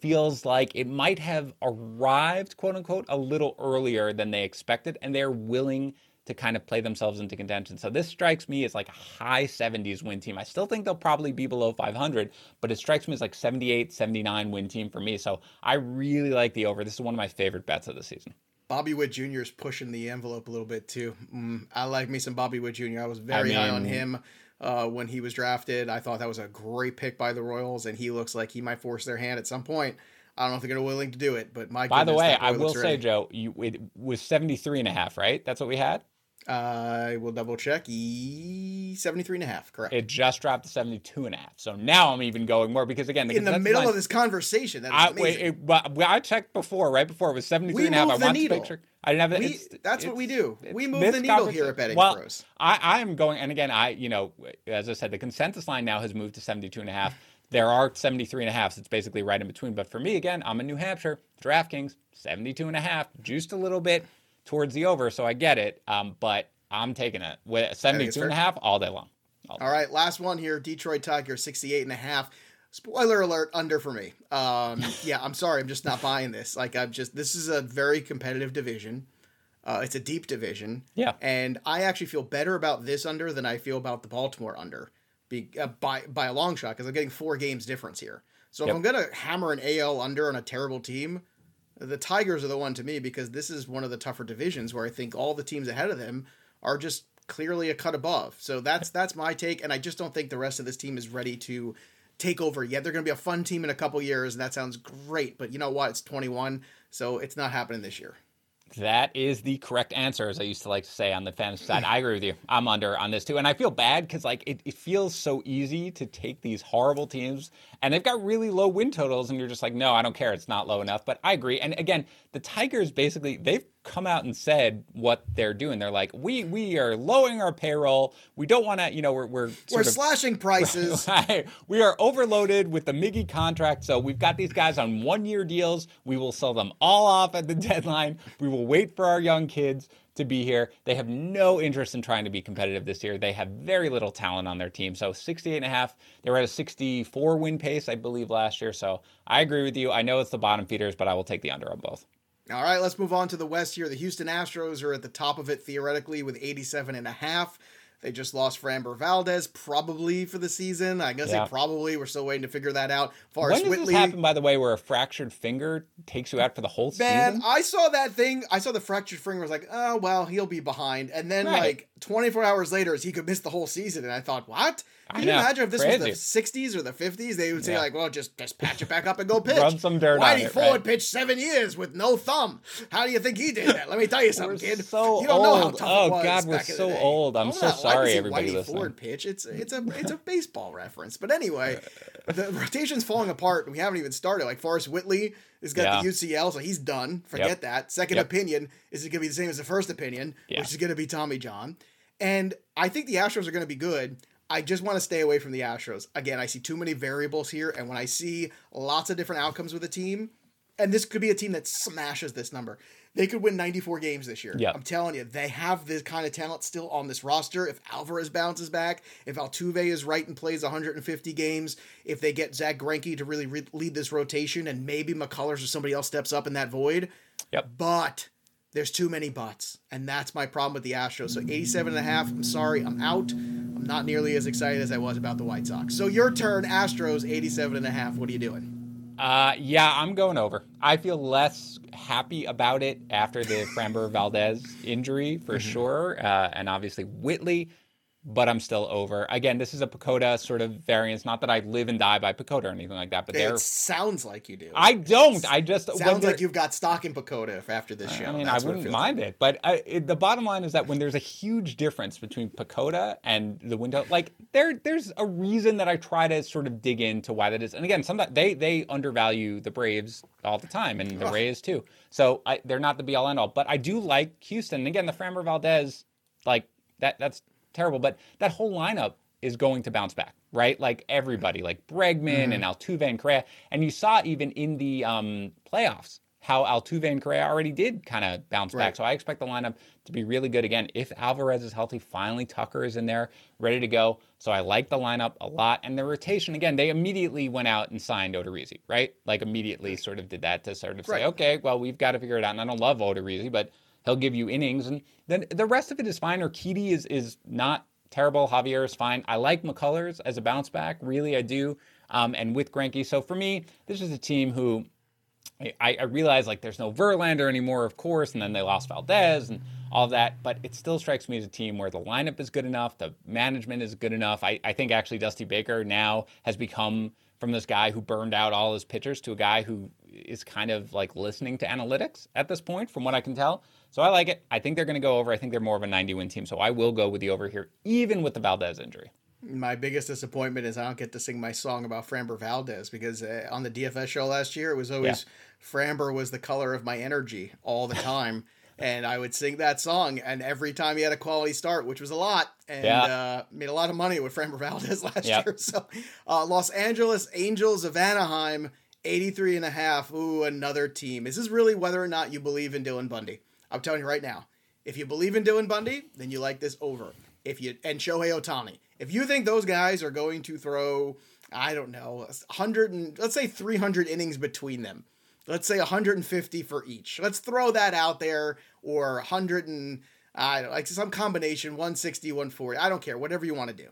Speaker 2: feels like it might have arrived, quote unquote, a little earlier than they expected, and they're willing to kind of play themselves into contention. So this strikes me as like a high 70s win team. I still think they'll probably be below 500, but it strikes me as like 78, 79 win team for me. So I really like the over. This is one of my favorite bets of the season.
Speaker 1: Bobby Witt Jr. is pushing the envelope a little bit too. Mm, I like me some Bobby Witt Jr. I was very I mean, high on him uh, when he was drafted. I thought that was a great pick by the Royals, and he looks like he might force their hand at some point. I don't know if they're going to be willing to do it, but my
Speaker 2: by the way, I will say, Joe, you, it was 73 and a half, right? That's what we had.
Speaker 1: I will double check. E 73 and a half, correct.
Speaker 2: It just dropped to 72 and a half. So now I'm even going more because again,
Speaker 1: the in the middle line, of this conversation, that
Speaker 2: I,
Speaker 1: wait, it,
Speaker 2: well, I checked before, right before it was 73 we and a half. I want make sure. I didn't have
Speaker 1: it. That's what we do. We move the needle here at Betting well, Pros.
Speaker 2: I, I am going, and again, I, you know, as I said, the consensus line now has moved to 72 and a half. There are 73 and a half, so it's basically right in between. But for me, again, I'm in New Hampshire, DraftKings, 72 and a half, juiced a little bit towards the over, so I get it. Um, but I'm taking it with 72 and a half all day long.
Speaker 1: All, all right, last one here. Detroit Tigers 68 and a half. Spoiler alert, under for me. Um, <laughs> yeah, I'm sorry, I'm just not buying this. Like I'm just this is a very competitive division. Uh, it's a deep division.
Speaker 2: Yeah.
Speaker 1: And I actually feel better about this under than I feel about the Baltimore under. Be, uh, by by a long shot because I'm getting four games difference here. So if I'm gonna hammer an AL under on a terrible team, the Tigers are the one to me because this is one of the tougher divisions where I think all the teams ahead of them are just clearly a cut above. So that's that's my take, and I just don't think the rest of this team is ready to take over yet. They're going to be a fun team in a couple years, and that sounds great. But you know what? It's 21, so it's not happening this year.
Speaker 2: That is the correct answer, as I used to like to say on the fantasy side. I agree with you. I'm under on this too. And I feel bad because like it, it feels so easy to take these horrible teams and they've got really low win totals, and you're just like, no, I don't care. It's not low enough. But I agree. And again, the Tigers basically they've come out and said what they're doing. They're like, we we are lowering our payroll. We don't want to, you know, we're we're
Speaker 1: we're of, slashing <laughs> prices.
Speaker 2: we are overloaded with the Miggy contract, so we've got these guys on one year deals. We will sell them all off at the <laughs> deadline. We will wait for our young kids to be here. They have no interest in trying to be competitive this year. They have very little talent on their team. So 68 and a half, they were at a 64 win pace, I believe, last year. So I agree with you. I know it's the bottom feeders, but I will take the under on both.
Speaker 1: All right, let's move on to the West here. The Houston Astros are at the top of it theoretically with 87 and a half. They just lost Framber Valdez, probably for the season. I guess yeah. they probably. We're still waiting to figure that out.
Speaker 2: Far when does Whitley, this happen, by the way, where a fractured finger takes you out for the whole
Speaker 1: man,
Speaker 2: season?
Speaker 1: Man, I saw that thing. I saw the fractured finger. I was like, oh well, he'll be behind. And then right. like 24 hours later, is he could miss the whole season. And I thought, what? Can you imagine if this Crazy. was the 60s or the 50s? They would say, yeah. like, well, just just patch it back up and go <laughs> pitch.
Speaker 2: Rub some dirt Whitey
Speaker 1: on it, Ford right? pitched seven years with no thumb. How do you think he did that? Let me tell you something, kid.
Speaker 2: So
Speaker 1: you don't
Speaker 2: old.
Speaker 1: know how tough
Speaker 2: oh,
Speaker 1: it was
Speaker 2: God, we're so old. I'm so sorry, everybody
Speaker 1: Whitey
Speaker 2: listening.
Speaker 1: Ford pitch. It's it's a it's a baseball reference. But anyway, the rotation's falling apart. We haven't even started. Like Forrest Whitley has got yeah. the UCL, so he's done. Forget yep. that. Second yep. opinion is it going to be the same as the first opinion, yeah. which is going to be Tommy John. And I think the Astros are going to be good. I just want to stay away from the Astros. Again, I see too many variables here, and when I see lots of different outcomes with a team, and this could be a team that smashes this number. They could win 94 games this year.
Speaker 2: Yeah.
Speaker 1: I'm telling you, they have this kind of talent still on this roster. If Alvarez bounces back, if Altuve is right and plays 150 games, if they get Zach Greinke to really re- lead this rotation, and maybe McCullers or somebody else steps up in that void.
Speaker 2: Yep.
Speaker 1: But there's too many buts, and that's my problem with the Astros. So 87 and a half, I'm sorry, I'm out. I'm not nearly as excited as I was about the White Sox. So your turn, Astros 87 and a half. What are you doing?
Speaker 2: Uh, yeah, I'm going over. I feel less happy about it after the Framber Valdez injury for mm-hmm. sure, uh, and obviously Whitley but I'm still over. Again, this is a PECOTA sort of variance. Not that I live and die by PECOTA or anything like that, but there
Speaker 1: sounds like you do.
Speaker 2: I don't. I just
Speaker 1: sounds like you've got stock in PECOTA after this show.
Speaker 2: I mean, That's I wouldn't mind like. it, but I, it, the bottom line is that when there's a huge difference between PECOTA and the window, like there, there's a reason that I try to sort of dig into why that is. And again, sometimes they they undervalue the Braves all the time, and the Rays too. So I, they're not the be all end all. But I do like Houston. And again, the Framber Valdez, like that. That's terrible. But that whole lineup is going to bounce back, right? Like everybody, like Bregman mm. and Altuve and Correa. And you saw even in the um, playoffs how Altuve and Correa already did kind of bounce
Speaker 1: Right.
Speaker 2: back. So I expect the lineup to be really good again. If Alvarez is healthy, finally Tucker is in there, ready to go. So I like the lineup a lot. And the rotation, again, they immediately went out and signed Odorizzi, right? Like immediately sort of did that to sort of say, okay, well, we've got to figure it out. And I don't love Odorizzi, but he'll give you innings. And then the rest of it is fine. Urquidy is, is not terrible. Javier is fine. I like McCullers as a bounce back. Really, I do. Um, and with Greinke. So for me, this is a team who I, I realize like there's no Verlander anymore, of course, and then they lost Valdez and all that. But it still strikes me as a team where the lineup is good enough, the management is good enough. I, I think actually Dusty Baker now has become from this guy who burned out all his pitchers to a guy who is kind of like listening to analytics at this point, from what I can tell. So I like it. I think they're going to go over. I think they're more of a 90 win team. So I will go with the over here, even with the Valdez injury.
Speaker 1: My biggest disappointment is I don't get to sing my song about Framber Valdez because uh, on the DFS show last year, it was always Framber was the color of my energy all the time. <laughs> and I would sing that song, and every time he had a quality start, which was a lot, and
Speaker 2: Yeah.
Speaker 1: uh, made a lot of money with Framber Valdez <laughs> last
Speaker 2: Yep.
Speaker 1: year. So, uh, Los Angeles Angels of Anaheim, 83 and a half. Ooh, another team. Is This is really whether or not you believe in Dylan Bundy. I'm telling you right now. If you believe in Dylan Bundy, then you like this over. If you and Shohei Ohtani, if you think those guys are going to throw, I don't know, 100 and let's say 300 innings between them, let's say 150 for each. Let's throw that out there, or 100 and I don't like some combination 160, 140. I don't care, whatever you want to do.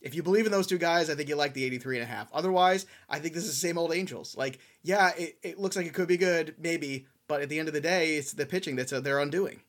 Speaker 1: If you believe in those two guys, I think you like the 83 and a half. Otherwise, I think this is the same old Angels. Like, yeah, it, it looks like it could be good, maybe, but at the end of the day, it's the pitching that's uh, their undoing.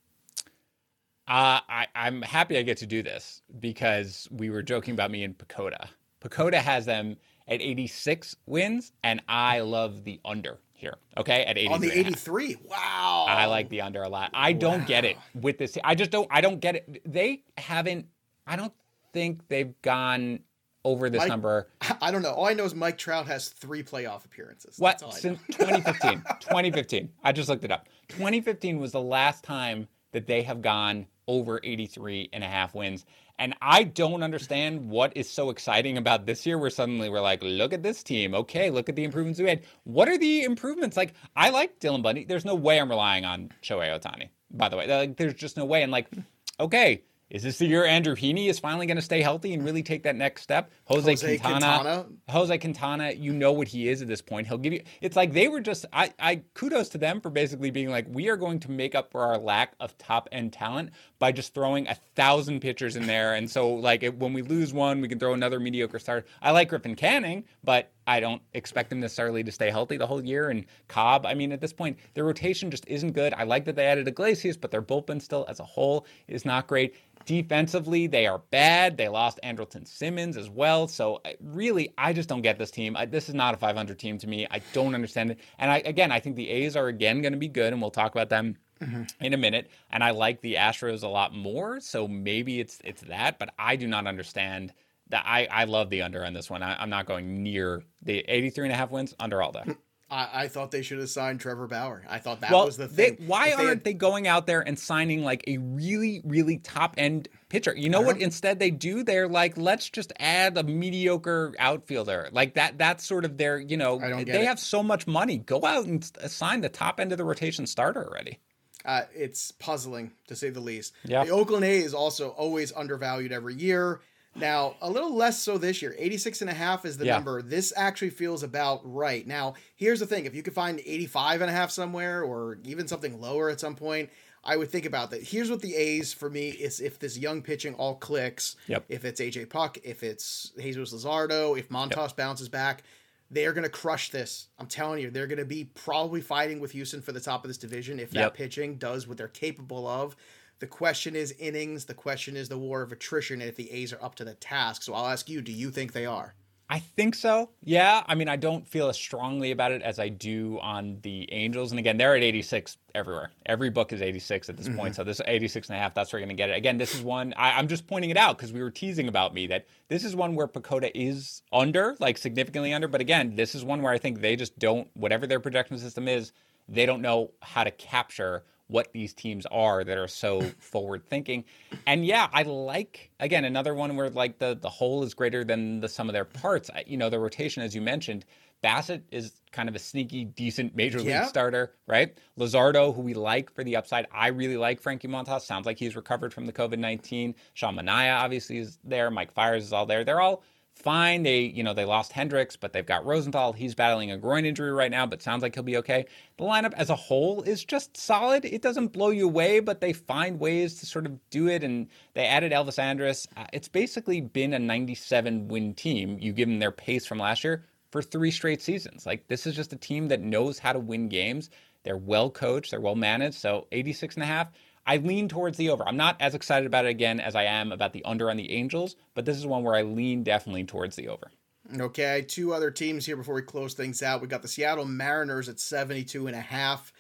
Speaker 2: Uh, I, I'm happy I get to do this because we were joking about me and PECOTA. PECOTA has them at 86 wins, and I love the under here. Okay, at 83.
Speaker 1: On the
Speaker 2: and a half.
Speaker 1: 83. Wow.
Speaker 2: I like the under a lot. I don't get it with this. I just don't. I don't get it. They haven't. I don't think they've gone over this
Speaker 1: Mike-
Speaker 2: number. <laughs>
Speaker 1: I don't know. All I know is Mike Trout has three playoff appearances.
Speaker 2: What
Speaker 1: That's all I know.
Speaker 2: since 2015? 2015. I just looked it up. 2015 was the last time that they have gone over 83 and a half wins. And I don't understand what is so exciting about this year where suddenly we're like, look at this team. Okay, look at the improvements we made. What are the improvements? Like, I like Dylan Bundy. There's no way I'm relying on Shohei Ohtani, by the way. Like, there's just no way. And like, okay, is this the year Andrew Heaney is finally going to stay healthy and really take that next step? Jose,
Speaker 1: Jose Quintana.
Speaker 2: Jose Quintana, you know what he is at this point. He'll give you. It's like they were just. I, I kudos to them for basically being like, we are going to make up for our lack of top end talent by just throwing a thousand pitchers in there. And so, like, it, when we lose one, we can throw another mediocre start. I like Griffin Canning, but I don't expect them necessarily to stay healthy the whole year. And Cobb, I mean, at this point, their rotation just isn't good. I like that they added Iglesias, but their bullpen still, as a whole, is not great. Defensively, they are bad. They lost Andrelton Simmons as well. So uh, really, I just don't get this team. I, this is not a 500 team to me. I don't understand it. And I again, I think the A's are again going to be good, and we'll talk about them mm-hmm. in a minute. And I like the Astros a lot more. So maybe it's it's that, but I do not understand. That I, I love the under on this one. I, I'm not going near the 83 and a half wins under all day. <laughs>
Speaker 1: I, I thought they should have signed Trevor Bauer. I thought that
Speaker 2: well,
Speaker 1: was the
Speaker 2: they,
Speaker 1: thing.
Speaker 2: why
Speaker 1: they
Speaker 2: aren't
Speaker 1: had-
Speaker 2: they going out there and signing like a really, really top end pitcher? You know what?
Speaker 1: don't-
Speaker 2: Instead, they do. They're like, let's just add a mediocre outfielder. Like that. That's sort of their. You know, they
Speaker 1: it.
Speaker 2: have so much money. Go out and sign the top end of the rotation starter already.
Speaker 1: Uh, it's puzzling to say the least.
Speaker 2: Yeah.
Speaker 1: The Oakland A's also always undervalued every year. Now, a little less so this year. 86 and a half is the
Speaker 2: Yeah.
Speaker 1: number. This actually feels about right. Now, here's the thing. If you could find 85 and a half somewhere or even something lower at some point, I would think about that. Here's what the A's for me is if this young pitching all clicks,
Speaker 2: Yep.
Speaker 1: if it's AJ Puk, if it's Jesus Luzardo, if Montas bounces back, they are going to crush this. I'm telling you, they're going to be probably fighting with Houston for the top of this division if that
Speaker 2: Yep.
Speaker 1: pitching does what they're capable of. The question is innings. The question is the war of attrition and if the A's are up to the task. So I'll ask you, do you think they are?
Speaker 2: I think so. Yeah. I mean, I don't feel as strongly about it as I do on the Angels. And again, they're at 86 everywhere. Every book is 86 at this mm-hmm. point. So this 86 and a half, that's where you're going to get it. Again, this is one, I, I'm just pointing it out because we were teasing about me that this is one where PECOTA is under, like significantly under. But again, this is one where I think they just don't, whatever their projection system is, they don't know how to capture what these teams are that are so <laughs> forward thinking. And yeah, I like again another one where like the the whole is greater than the sum of their parts. I, you know, the rotation as you mentioned, Bassitt is kind of a sneaky, decent major league
Speaker 1: Yeah.
Speaker 2: starter, right? Luzardo, who we like for the upside. I really like Frankie Montas. Sounds like he's recovered from the COVID 19. Sean Manaea obviously is there. Mike Fiers is all there. They're all fine. They, you know, they lost Hendriks, but they've got Rosenthal. He's battling a groin injury right now, but sounds like he'll be okay. The lineup as a whole is just solid. It doesn't blow you away, but they find ways to sort of do it. And they added Elvis Andrus. Uh, it's basically been a 97 win team. You give them their pace from last year for three straight seasons. Like this is just a team that knows how to win games. They're well coached, they're well managed. So 86 and a half. I lean towards the over. I'm not as excited about it again as I am about the under on the Angels, but this is one where I lean definitely towards the over.
Speaker 1: Okay, two other teams here before we close things out. We got the Seattle Mariners at 72 and a half.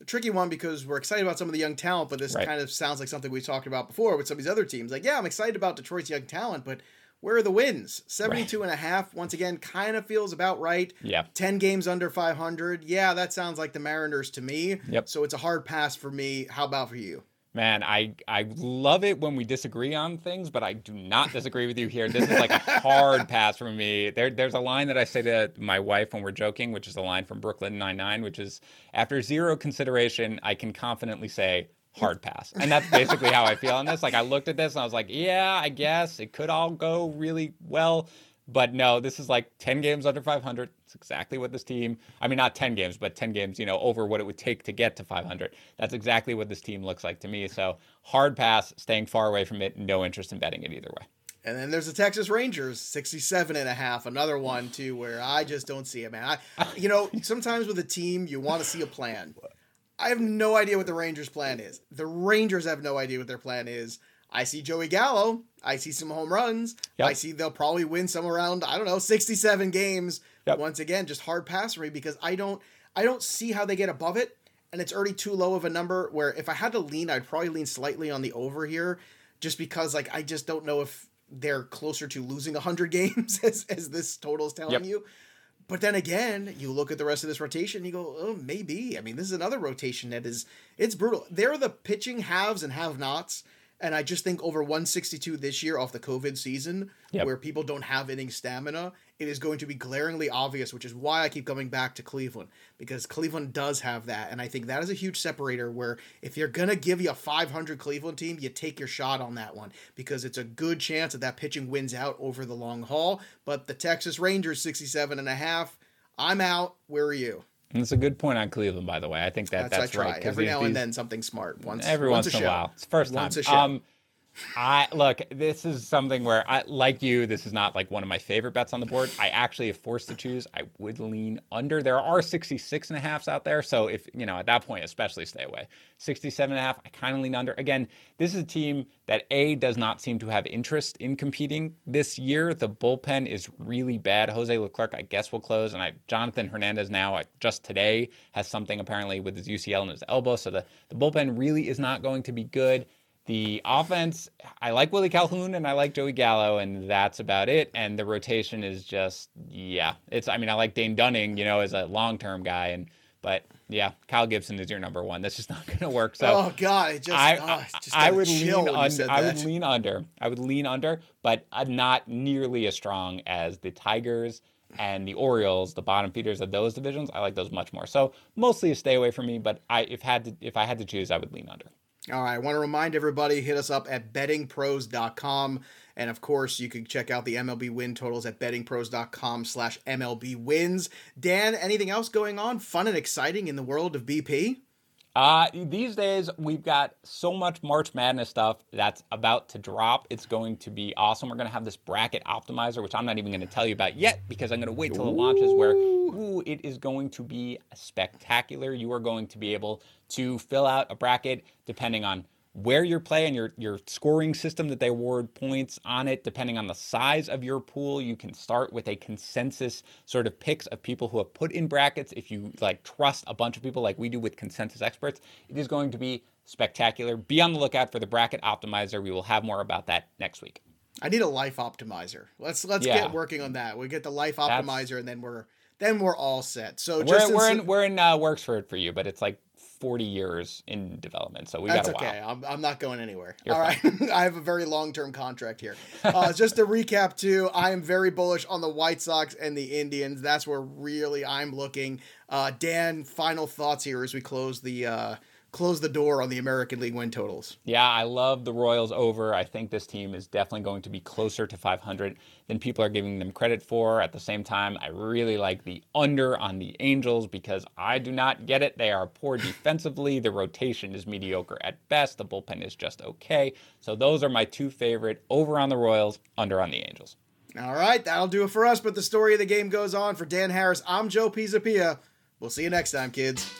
Speaker 1: A tricky one because we're excited about some of the young talent, but this
Speaker 2: Right.
Speaker 1: kind of sounds like something we talked about before with some of these other teams. Like, yeah, I'm excited about Detroit's young talent, but where are the wins? 72 and a half, once again, kind of feels about right.
Speaker 2: Yeah.
Speaker 1: 10 games under 500. Yeah, that sounds like the Mariners to me.
Speaker 2: Yep.
Speaker 1: So it's a hard pass for me. How about for you?
Speaker 2: Man, I I love it when we disagree on things, but I do not disagree with you here. This is like a hard <laughs> pass for me. There, there's a line that I say to my wife when we're joking, which is a line from Brooklyn Nine Nine, which is after zero consideration, I can confidently say hard pass, and that's basically how I feel on this. Like I looked at this and I was like, yeah, I guess it could all go really well. But no, this is like 10 games under 500. It's exactly what this team, I mean, not 10 games, but 10 games, you know, over what it would take to get to 500. That's exactly what this team looks like to me. So hard pass, staying far away from it, no interest in betting it either way.
Speaker 1: And then there's the Texas Rangers, 67 and a half, another one too where I just don't see it, man. I you know, sometimes with a team you want to see a plan. I have no idea what the Rangers plan is. The Rangers have no idea what their plan is. I see Joey Gallo, I see some home runs.
Speaker 2: Yep.
Speaker 1: I see they'll probably win some around, I don't know, 67 games.
Speaker 2: Yep.
Speaker 1: Once again, just hard pass for me because I don't I don't see how they get above it and it's already too low of a number where if I had to lean, I'd probably lean slightly on the over here just because like I just don't know if they're closer to losing 100 <laughs> games as, as this total is telling
Speaker 2: Yep.
Speaker 1: you. But then again, you look at the rest of this rotation, you go, oh, maybe. I mean, this is another rotation that is it's brutal. They're the pitching haves and have nots. And I just think over 162 this year off the COVID season,
Speaker 2: Yep.
Speaker 1: where people don't have inning stamina, it is going to be glaringly obvious, which is why I keep coming back to Cleveland because Cleveland does have that, and I think that is a huge separator. Where if you're gonna give you a 500 Cleveland team, you take your shot on that one because it's a good chance that that pitching wins out over the long haul. But the Texas Rangers 67 and a half, I'm out. Where are you?
Speaker 2: And it's a good point on Cleveland, by the way. I think that
Speaker 1: That's,
Speaker 2: that's, right.
Speaker 1: every
Speaker 2: these-
Speaker 1: now and then something smart. Once
Speaker 2: every
Speaker 1: once,
Speaker 2: once, in a while. It's first time.
Speaker 1: Once a show.
Speaker 2: Um, I look. This is something where I like you. This is not like one of my favorite bets on the board. I actually, if forced to choose, I would lean under. There are 66 and a halfs out there, so if you know at that point, especially stay away. 67 and a half, I kind of lean under. Again, this is a team that a does not seem to have interest in competing this year. The bullpen is really bad. Jose Leclerc, I guess, will close, and I Jonathan Hernandez now just today has something apparently with his UCL and his elbow, so the the bullpen really is not going to be good. The offense, I like Willie Calhoun and I like Joey Gallo, and that's about it. And the rotation is just, yeah, it's. I mean, I like Dane Dunning, you know, as a long term guy, and but yeah, Kyle Gibson is your number one. That's just <laughs> not going to work. So
Speaker 1: oh God, it just
Speaker 2: I,
Speaker 1: oh, just
Speaker 2: I would lean under. I would lean under. I would lean under, but uh, not nearly as strong as the Tigers and the Orioles, the bottom feeders of those divisions. I like those much more. So mostly a stay away from me. But I, if had to, if I had to choose, I would lean under.
Speaker 1: All right, I want to remind everybody hit us up at bettingpros.com. And of course, you can check out the MLB win totals at bettingpros.com slash MLB wins. Dan, anything else going on fun and exciting in the world of BP?
Speaker 2: Uh, these days we've got so much March Madness stuff that's about to drop. It's going to be awesome. We're going to have this bracket optimizer, which I'm not even going to tell you about yet because I'm going to wait till it launches. Where ooh, it is going to be spectacular. You are going to be able to fill out a bracket depending on where you're playing, your your scoring system that they award points on it, depending on the size of your pool. You can start with a consensus sort of picks of people who have put in brackets. If you like trust a bunch of people like we do with consensus experts, it is going to be spectacular. Be on the lookout for the bracket optimizer. We will have more about that next week.
Speaker 1: I need a life optimizer. Let's let's
Speaker 2: Yeah.
Speaker 1: get working on that. We get the life
Speaker 2: That's-
Speaker 1: optimizer, and then we're then we're all set. So
Speaker 2: We're,
Speaker 1: just
Speaker 2: we're
Speaker 1: in,
Speaker 2: in we're in uh, works for it for you, but it's like 40 years in development. So we
Speaker 1: That's
Speaker 2: got a
Speaker 1: okay.
Speaker 2: while.
Speaker 1: I'm, I'm not going anywhere.
Speaker 2: You're
Speaker 1: All right. <laughs> I have a very long term contract here. <laughs> Uh, just to recap, too, I am very bullish on the White Sox and the Indians. That's where really I'm looking. Uh, Dan, final thoughts here as we close the. Uh, close the door on the American League win totals.
Speaker 2: Yeah, I love the Royals over. I think this team is definitely going to be closer to 500 than people are giving them credit for. At the same time, I really like the under on the Angels because I do not get it. They are poor <laughs> defensively. The rotation is mediocre at best. The bullpen is just okay. So those are my two favorite over on the Royals, under on the Angels.
Speaker 1: All right, that'll do it for us. But the story of the game goes on. For Dan Harris, I'm Joe Pisapia. We'll see you next time, kids.